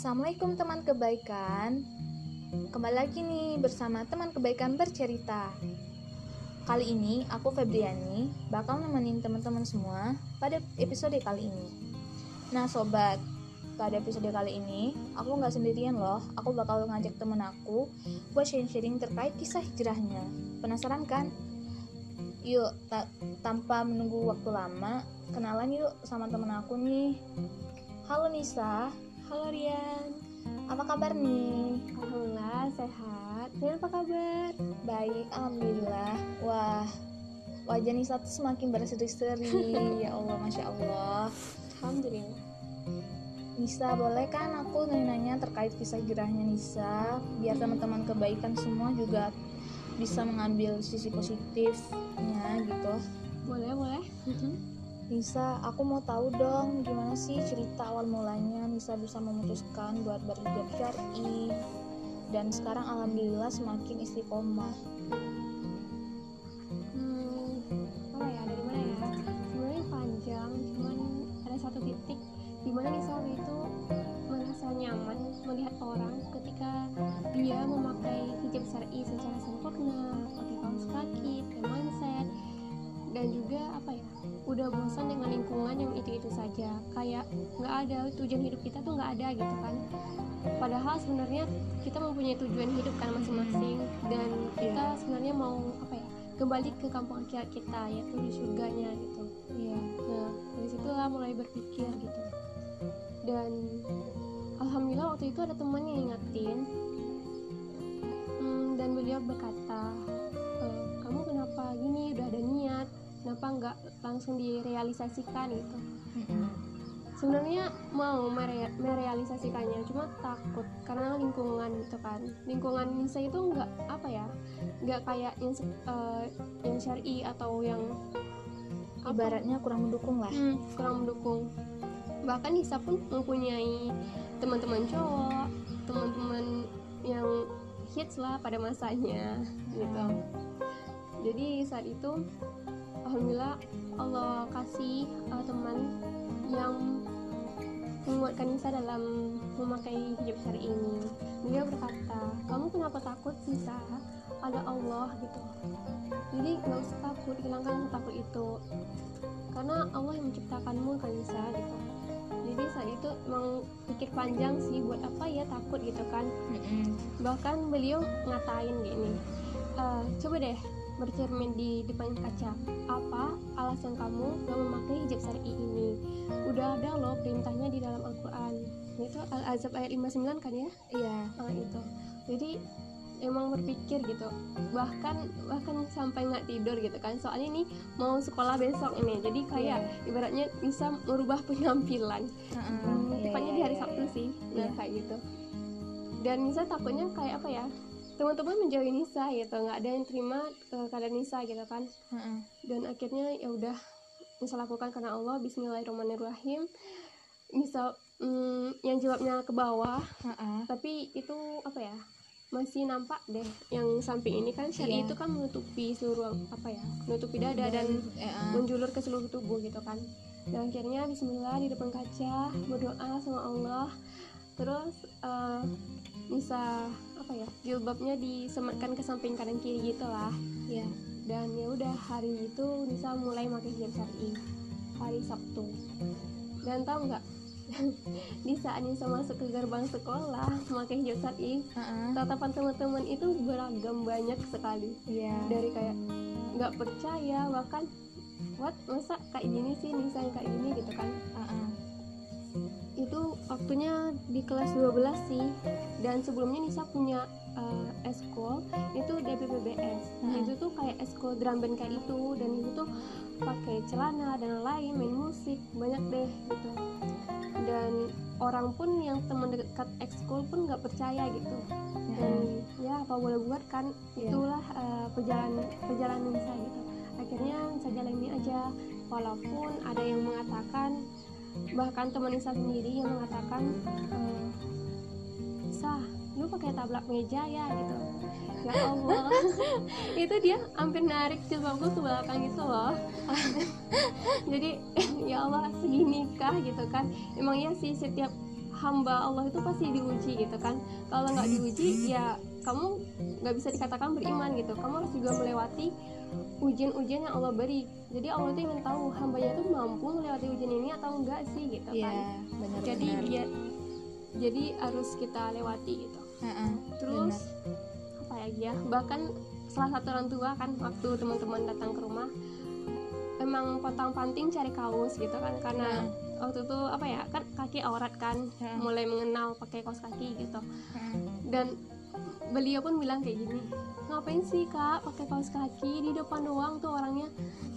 Assalamualaikum teman kebaikan. Kembali lagi nih bersama teman kebaikan bercerita. Kali ini aku Febriani bakal nemenin teman-teman semua pada episode kali ini. Nah sobat, pada episode kali ini aku nggak sendirian loh. Aku bakal ngajak temen aku buat sharing-sharing terkait kisah hijrahnya. Penasaran kan? Yuk, ta tanpa menunggu waktu lama, kenalan yuk sama temen aku nih. Halo Nisa, halo Rian Apa kabar nih? Alhamdulillah sehat. Dan apa kabar? Baik, Alhamdulillah Wah, wajah Nisa tuh semakin berseri-seri Ya Allah, Masya Allah Alhamdulillah. Nisa, boleh kan aku nanya-nanya terkait kisah hijrahnya Nisa Biar teman-teman kebaikan semua juga bisa mengambil sisi positifnya gitu Boleh, boleh. Nisa, aku mau tahu dong gimana sih cerita awal mulanya Nisa bisa memutuskan buat berhijab syar'i dan sekarang alhamdulillah semakin istiqomah. Hmm, apa ya? Dari mana ya? Sebenarnya panjang, cuman ada satu titik di mana Nisa itu merasa nyaman melihat orang ketika dia memakai hijab syar'i secara sempurna, pakai Udah bosan dengan lingkungan yang itu-itu saja. Kayak nggak ada tujuan hidup kita tuh nggak ada gitu kan. Padahal sebenarnya kita mempunyai tujuan hidup kan masing-masing dan kita sebenarnya mau apa ya? Kembali ke kampung akhirat kita yaitu di surganya gitu. Iya. Nah, dari situlah mulai berpikir gitu. Dan alhamdulillah waktu itu ada teman yang ingetin. Hmm, dan beliau berkata, nggak langsung direalisasikan gitu? Sebenarnya mau mere- merealisasikannya, cuma takut karena lingkungan gitu kan. Lingkungan Nisa itu nggak apa ya, nggak kayak yang eh, yang syari atau yang apa? Ibaratnya kurang mendukung lah. Hmm, kurang mendukung bahkan Nisa pun mempunyai teman-teman cowok teman-teman yang hits lah pada masanya gitu jadi saat itu alhamdulillah Allah kasih uh, teman yang menguatkan Nisa dalam memakai hijab syari ini. Beliau berkata kamu kenapa takut Nisa? Ada Allah gitu. Jadi nggak usah takut hilangkan rasa takut itu. Karena Allah yang menciptakanmu kan Nisa gitu. Jadi saat itu emang pikir panjang sih buat apa ya takut gitu kan. Bahkan beliau ngatain gini "Eh, coba deh bercermin di depan kaca. Apa alasan kamu gak memakai hijab syari ini? Udah ada loh perintahnya di dalam Al-Quran. Itu Al-Azab ayat 59 kan ya? Iya. Ah, itu. Jadi emang berpikir gitu. Bahkan bahkan sampai nggak tidur gitu kan. Soalnya ini mau sekolah besok ini. Jadi kayak ibaratnya bisa merubah penampilan. Hmm, Iya, tepatnya iya, di hari iya, Sabtu iya. sih nah Iya. kayak gitu. Dan Nisa takutnya kayak apa ya teman-teman menjauhi Nisa gitu nggak ada yang terima eh, keadaan Nisa gitu kan Heeh. dan akhirnya ya udah Nisa lakukan karena Allah Bismillahirrahmanirrahim Nisa mm, yang jawabnya ke bawah Heeh. tapi itu apa ya masih nampak deh yang samping ini kan syari Iya. itu kan menutupi seluruh apa ya menutupi dada dan Eh, ah. menjulur ke seluruh tubuh gitu kan dan akhirnya Bismillah di depan kaca berdoa sama Allah terus eh, Nisa apa ya jilbabnya disematkan ke samping kanan kiri gitu lah Iya. dan ya udah hari itu Nisa mulai pakai hijab syar'i hari Sabtu dan tahu nggak di saat Nisa masuk ke gerbang sekolah memakai hijab syar'i Heeh. tatapan teman-teman itu beragam banyak sekali Iya. dari kayak nggak percaya bahkan what masa kayak gini sih Nisa yang kayak gini gitu kan Heeh. itu waktunya di kelas 12 sih. Dan sebelumnya Nisa punya uh, eskol itu DPPBS Hmm. itu tuh kayak eskol drum band kayak itu. Dan itu tuh pakai celana dan lain main musik banyak deh gitu. Dan orang pun yang teman dekat ekskul pun nggak percaya gitu. Dan ya apa boleh buat kan Iya. itulah uh, perjalanan perjalanan Nisa gitu. Akhirnya saya jalani aja. Walaupun ada yang mengatakan bahkan teman Nisa sendiri yang mengatakan eh, Sah lu pakai tablak meja ya gitu. Ya Allah. Itu dia hampir narik jilbabku ke belakang gitu loh. Jadi ya Allah segini kah gitu kan. Emang ya sih setiap hamba Allah itu pasti diuji gitu kan. Kalau nggak diuji ya kamu nggak bisa dikatakan beriman gitu. Kamu harus juga melewati ujian-ujian yang Allah beri. Jadi Allah itu ingin tahu hambanya itu mampu melewati ujian ini atau enggak sih gitu Iya, kan? benar jadi ya jadi harus kita lewati gitu. Heeh, terus apa ya ya? Bahkan salah satu orang tua kan waktu teman-teman datang ke rumah emang potong panting cari kaos gitu kan? Karena waktu itu apa ya kan kaki aurat kan Heeh. mulai mengenal pakai kaos kaki gitu. Heeh. dan beliau pun bilang kayak gini ngapain sih kak? Pakai kaos kaki di depan doang tuh orangnya.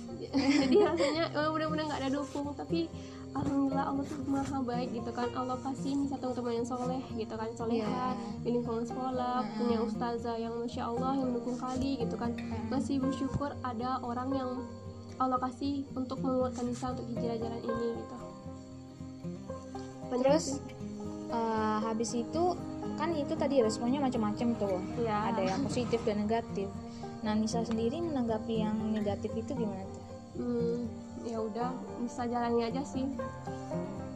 Jadi rasanya eh, bener-bener nggak ada dukung. Tapi alhamdulillah Allah tuh maha baik gitu kan. Allah kasih nih satu teman yang soleh gitu kan. Soleha Iya. di lingkungan sekolah Mm-mm. punya ustazah yang masya Allah yang mendukung kali gitu kan. Masih bersyukur ada orang yang Allah kasih untuk menguatkan Nisa untuk hijrah jalan ini gitu. Terus eh, habis itu kan itu tadi responnya macam-macam tuh. ya Ada yang positif dan negatif. Nah, Nisa sendiri menanggapi yang negatif itu gimana tuh? hmm, ya udah Nisa jalani aja sih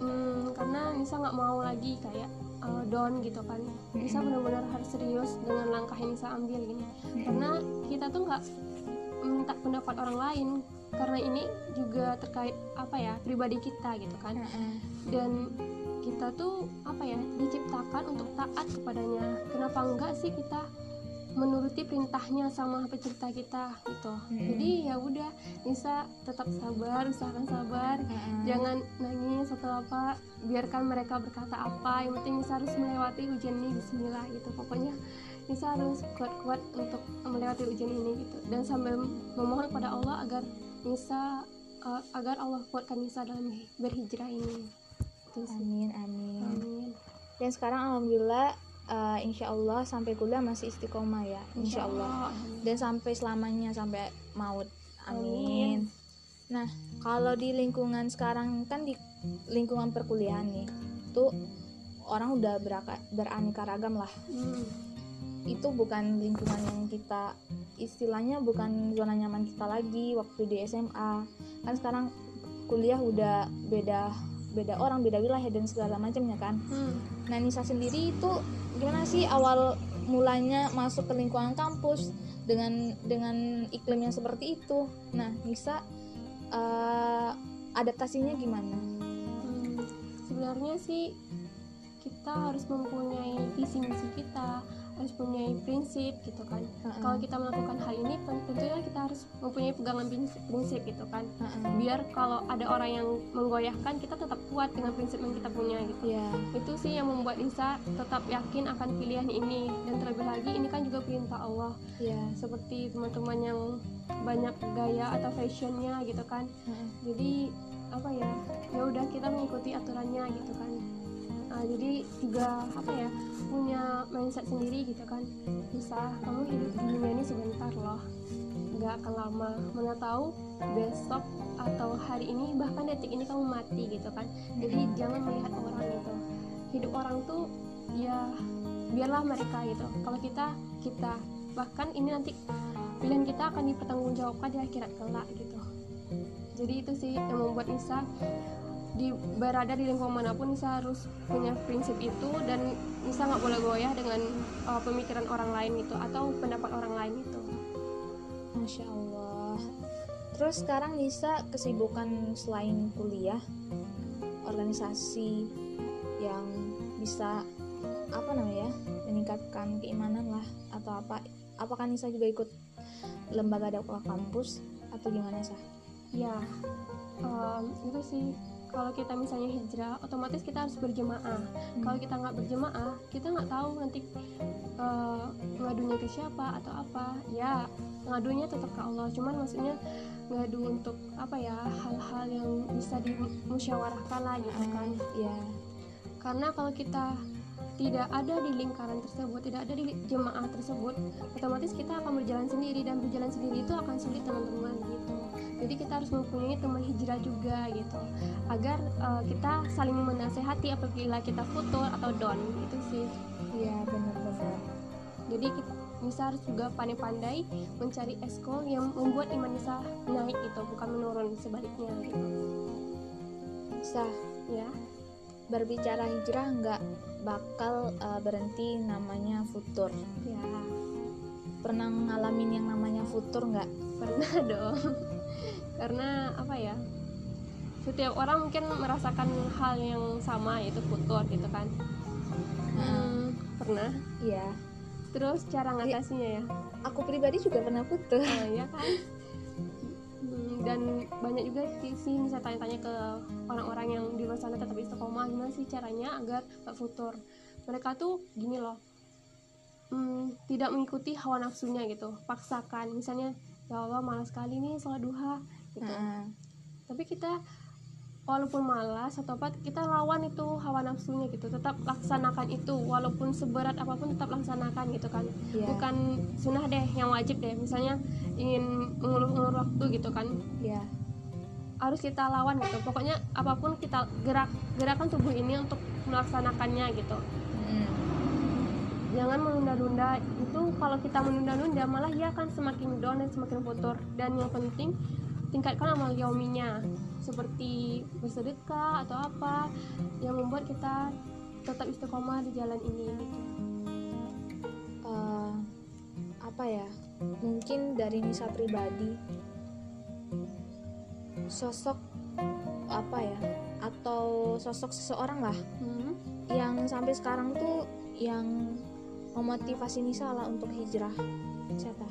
hmm, karena Nisa nggak mau lagi kayak uh, down gitu kan Nisa benar-benar harus serius dengan langkah yang Nisa ambil gini karena kita tuh nggak minta pendapat orang lain karena ini juga terkait apa ya pribadi kita gitu kan Heeh. dan kita tuh apa ya diciptakan untuk taat kepadanya. Kenapa enggak sih kita menuruti perintahnya sama pencipta kita gitu. Mm-mm. jadi ya udah Nisa tetap sabar usahakan sabar. Heeh. jangan nangis atau apa biarkan mereka berkata apa. Yang penting Nisa harus melewati ujian ini Bismillah gitu. Pokoknya Nisa harus kuat-kuat untuk melewati ujian ini gitu. Dan sambil memohon kepada Allah agar Nisa uh, agar Allah kuatkan Nisa dalam berhijrah ini itu sih Amin, amin. amin Dan sekarang alhamdulillah eh, insya Allah sampai kuliah masih istiqomah ya, insya Allah. Dan sampai selamanya sampai maut. Amin. Nah, kalau di lingkungan sekarang kan di lingkungan perkuliahan nih, tuh orang udah beraka, beraneka ragam lah. Hmm, Itu bukan lingkungan yang kita istilahnya bukan zona nyaman kita lagi waktu di SMA. Kan sekarang kuliah udah beda beda orang, beda wilayah dan segala macamnya kan. hmm. Nah Nisa sendiri itu gimana sih awal mulanya masuk ke lingkungan kampus dengan dengan iklim yang seperti itu? Nah Nisa eh, adaptasinya gimana? Hmm, sebenarnya sih kita harus mempunyai visi misi kita harus mempunyai prinsip gitu kan. Heeh. kalau kita melakukan hal ini tentunya kita harus mempunyai pegangan prinsip, gitu kan. Heeh. biar kalau ada orang yang menggoyahkan kita tetap kuat dengan prinsip yang kita punya gitu. Ya, itu sih yang membuat Nisa tetap yakin akan pilihan ini. Dan terlebih lagi ini kan juga perintah Allah. Ya. seperti teman-teman yang banyak gaya atau fashionnya gitu kan. Heeh. jadi apa ya ya udah kita mengikuti aturannya gitu kan Ah, jadi juga apa ya punya mindset sendiri gitu kan. Bisa kamu hidup di dunia ini sebentar loh. Nggak akan lama. Mana tahu besok atau hari ini bahkan detik ini kamu mati gitu kan. Jadi jangan melihat orang gitu hidup orang tuh ya biarlah mereka gitu. Kalau kita kita bahkan ini nanti pilihan kita akan dipertanggungjawabkan di akhirat kelak gitu. Jadi itu sih yang membuat Nisa di berada di lingkungan mana pun Nisa harus punya prinsip itu dan Nisa nggak boleh goyah dengan uh, pemikiran orang lain itu atau pendapat orang lain itu Masya Allah. Terus sekarang Nisa kesibukan selain kuliah, organisasi yang bisa apa namanya meningkatkan keimanan lah atau apa? Apakah Nisa juga ikut lembaga dakwah kampus atau gimana sah? ya um, itu sih kalau kita misalnya hijrah otomatis kita harus berjemaah. Kalau kita nggak berjemaah kita nggak tahu nanti uh, ngadunya ke siapa atau apa. Ya ngadunya tetap ke Allah. Cuman maksudnya ngadu untuk apa ya hal-hal yang bisa dimusyawarahkan lah gitu kan. Ya, karena kalau kita tidak ada di lingkaran tersebut, tidak ada di jemaah tersebut, otomatis kita akan berjalan sendiri dan berjalan sendiri itu akan sulit teman-teman gitu. Jadi kita harus mempunyai teman hijrah juga gitu, agar uh, kita saling menasehati apabila kita futur atau down gitu sih. iya benar-benar. Jadi kita Nisa harus juga pandai-pandai mencari eskol yang membuat iman Nisa naik gitu, bukan menurun sebaliknya gitu. Sah, Ya. berbicara hijrah nggak bakal uh, berhenti namanya futur ya pernah ngalamin yang namanya futur nggak pernah dong karena apa ya setiap orang mungkin merasakan hal yang sama yaitu futur gitu kan. Hmm, pernah? Iya. Terus cara ngatasinya ya? Aku pribadi juga pernah futur oh, ya kan? Hmm, dan banyak juga sih bisa tanya-tanya ke orang-orang yang di luar sana tetap istiqomah. Gimana sih caranya agar gak futur mereka tuh gini loh. Hmm, tidak mengikuti hawa nafsunya gitu. Paksakan. Misalnya ya Allah malas sekali nih sholat duha gitu. Heeh. tapi kita walaupun malas atau apa kita lawan itu hawa nafsunya gitu. Tetap laksanakan itu walaupun seberat apa pun tetap laksanakan gitu kan. Iya. bukan sunnah deh yang wajib deh. Misalnya ingin mengulur-ulur waktu gitu kan. Iya. harus kita lawan gitu. Pokoknya apa pun kita gerak gerakan tubuh ini untuk melaksanakannya gitu. Mm. jangan menunda-nunda. Itu kalau kita menunda-nunda malah ya akan semakin down dan semakin kotor dan yang penting tingkatkan amal yauminya seperti bersedekah atau apa yang membuat kita tetap istiqomah di jalan ini gitu. Eh, apa ya? Mungkin dari Nisa pribadi. Sosok apa ya? Atau sosok seseorang lah. Hmm. yang sampai sekarang tuh yang memotivasi Nisa lah untuk hijrah. Siapa?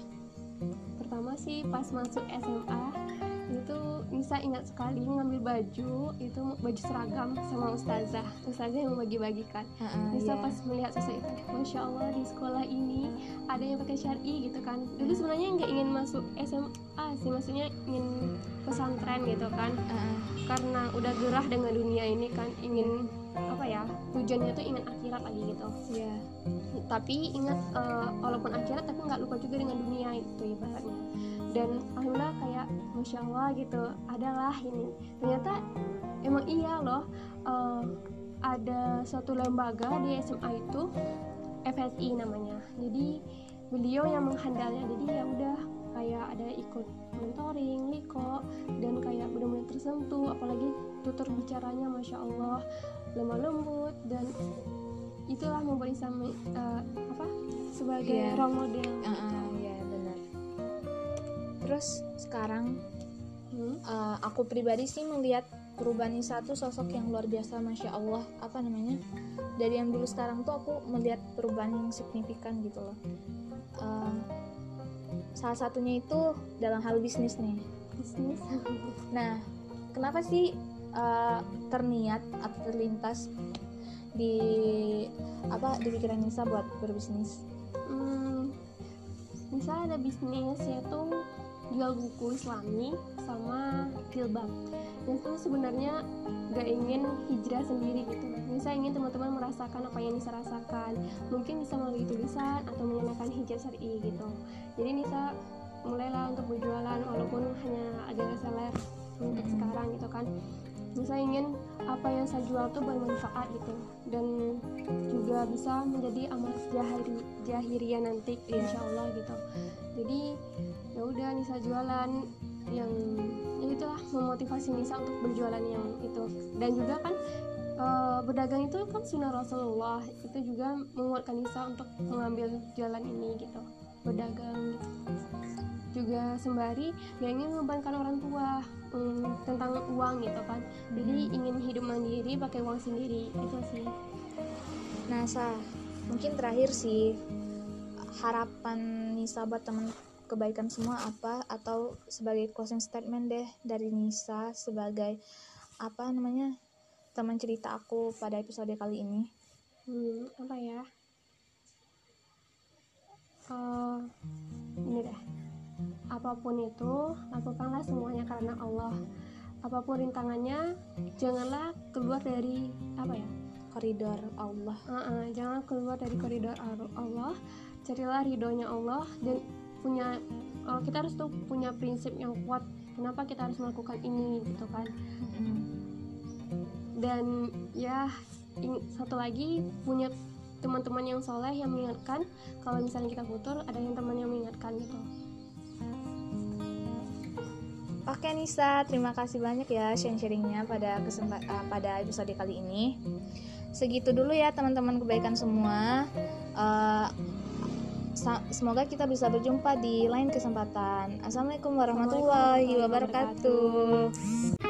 Pertama sih pas masuk SMA itu Nisa ingat sekali ngambil baju itu baju seragam sama ustazah. Ustazah yang membagi-bagikan. Heeh, Nisa iya. pas melihat sosok itu Masya Allah di sekolah ini ada yang pakai syari gitu kan. Dulu sebenarnya nggak ingin masuk SMA sih maksudnya ingin pesantren gitu kan. Heeh, karena udah gerah dengan dunia ini kan ingin apa ya tujuannya tuh ingin akhirat lagi gitu. Iya. Tapi ingat eh, walaupun akhirat tapi nggak lupa juga dengan dunia itu ibaratnya dan alhamdulillah kayak masya allah gitu. Adalah ini. Ternyata emang iya loh eh, ada suatu lembaga di SMA itu FSI namanya. Jadi beliau yang menghandalnya. Jadi ya udah kayak ada ikut mentoring, liko dan kayak benar-benar tersentuh. Apalagi tutur bicaranya masya Allah lemah lembut dan itulah membuat Nisa me- eh, apa sebagai Iya. role model iya benar terus sekarang Hmm, eh, aku pribadi sih melihat perubahan Nisa tuh sosok yang luar biasa masya Allah. Apa namanya? Dari yang dulu sekarang tuh aku melihat perubahan yang signifikan gitu loh. Eh, salah satunya itu dalam hal bisnis nih. Bisnis? Nah, kenapa sih uh, terniat atau terlintas di apa di pikiran Nisa buat berbisnis? hmm, Nisa ada bisnis yaitu jual buku islami sama jilbab. Dan itu sebenarnya gak ingin hijrah sendiri gitu. Nisa ingin teman-teman merasakan apa yang Nisa rasakan. Mungkin bisa melalui tulisan atau mengenakan hijab syari gitu. Jadi Nisa mulailah untuk berjualan walaupun hanya agak reseller untuk Mm-mm. sekarang gitu kan Nisa ingin apa yang saya jual tuh bermanfaat gitu. Dan juga bisa menjadi amal jahiri jahiriyah nanti Iya. insya Allah gitu. Jadi ya udah Nisa jualan yang ya itulah memotivasi Nisa untuk berjualan yang itu. Dan juga kan eh, berdagang itu kan sunnah Rasulullah. Itu juga menguatkan Nisa untuk mengambil jalan ini gitu sembari gak ingin membebankan orang tua hmm, tentang uang gitu kan. Jadi ingin hidup mandiri pakai uang sendiri itu sih. Nah, Sa, mungkin terakhir sih harapan Nisa buat teman kebaikan semua apa? Atau sebagai closing statement deh dari Nisa sebagai apa namanya teman cerita aku pada episode kali ini. hmm, apa ya apa pun itu lakukanlah semuanya karena Allah. Apa pun rintangannya janganlah keluar dari apa ya? Koridor Allah. Uh-uh, jangan keluar dari koridor Allah. Carilah ridhonya Allah dan punya uh, kita harus tuh punya prinsip yang kuat kenapa kita harus melakukan ini gitu kan. Dan ya satu lagi punya teman-teman yang soleh yang mengingatkan kalau misalnya kita futur ada yang teman yang mengingatkan gitu Oke Nisa, terima kasih banyak ya sharing-sharingnya pada kesempat uh, pada episode kali ini. Segitu dulu ya teman-teman kebaikan semua. Uh, semoga kita bisa berjumpa di lain kesempatan. Assalamualaikum warahmatullahi wabarakatuh.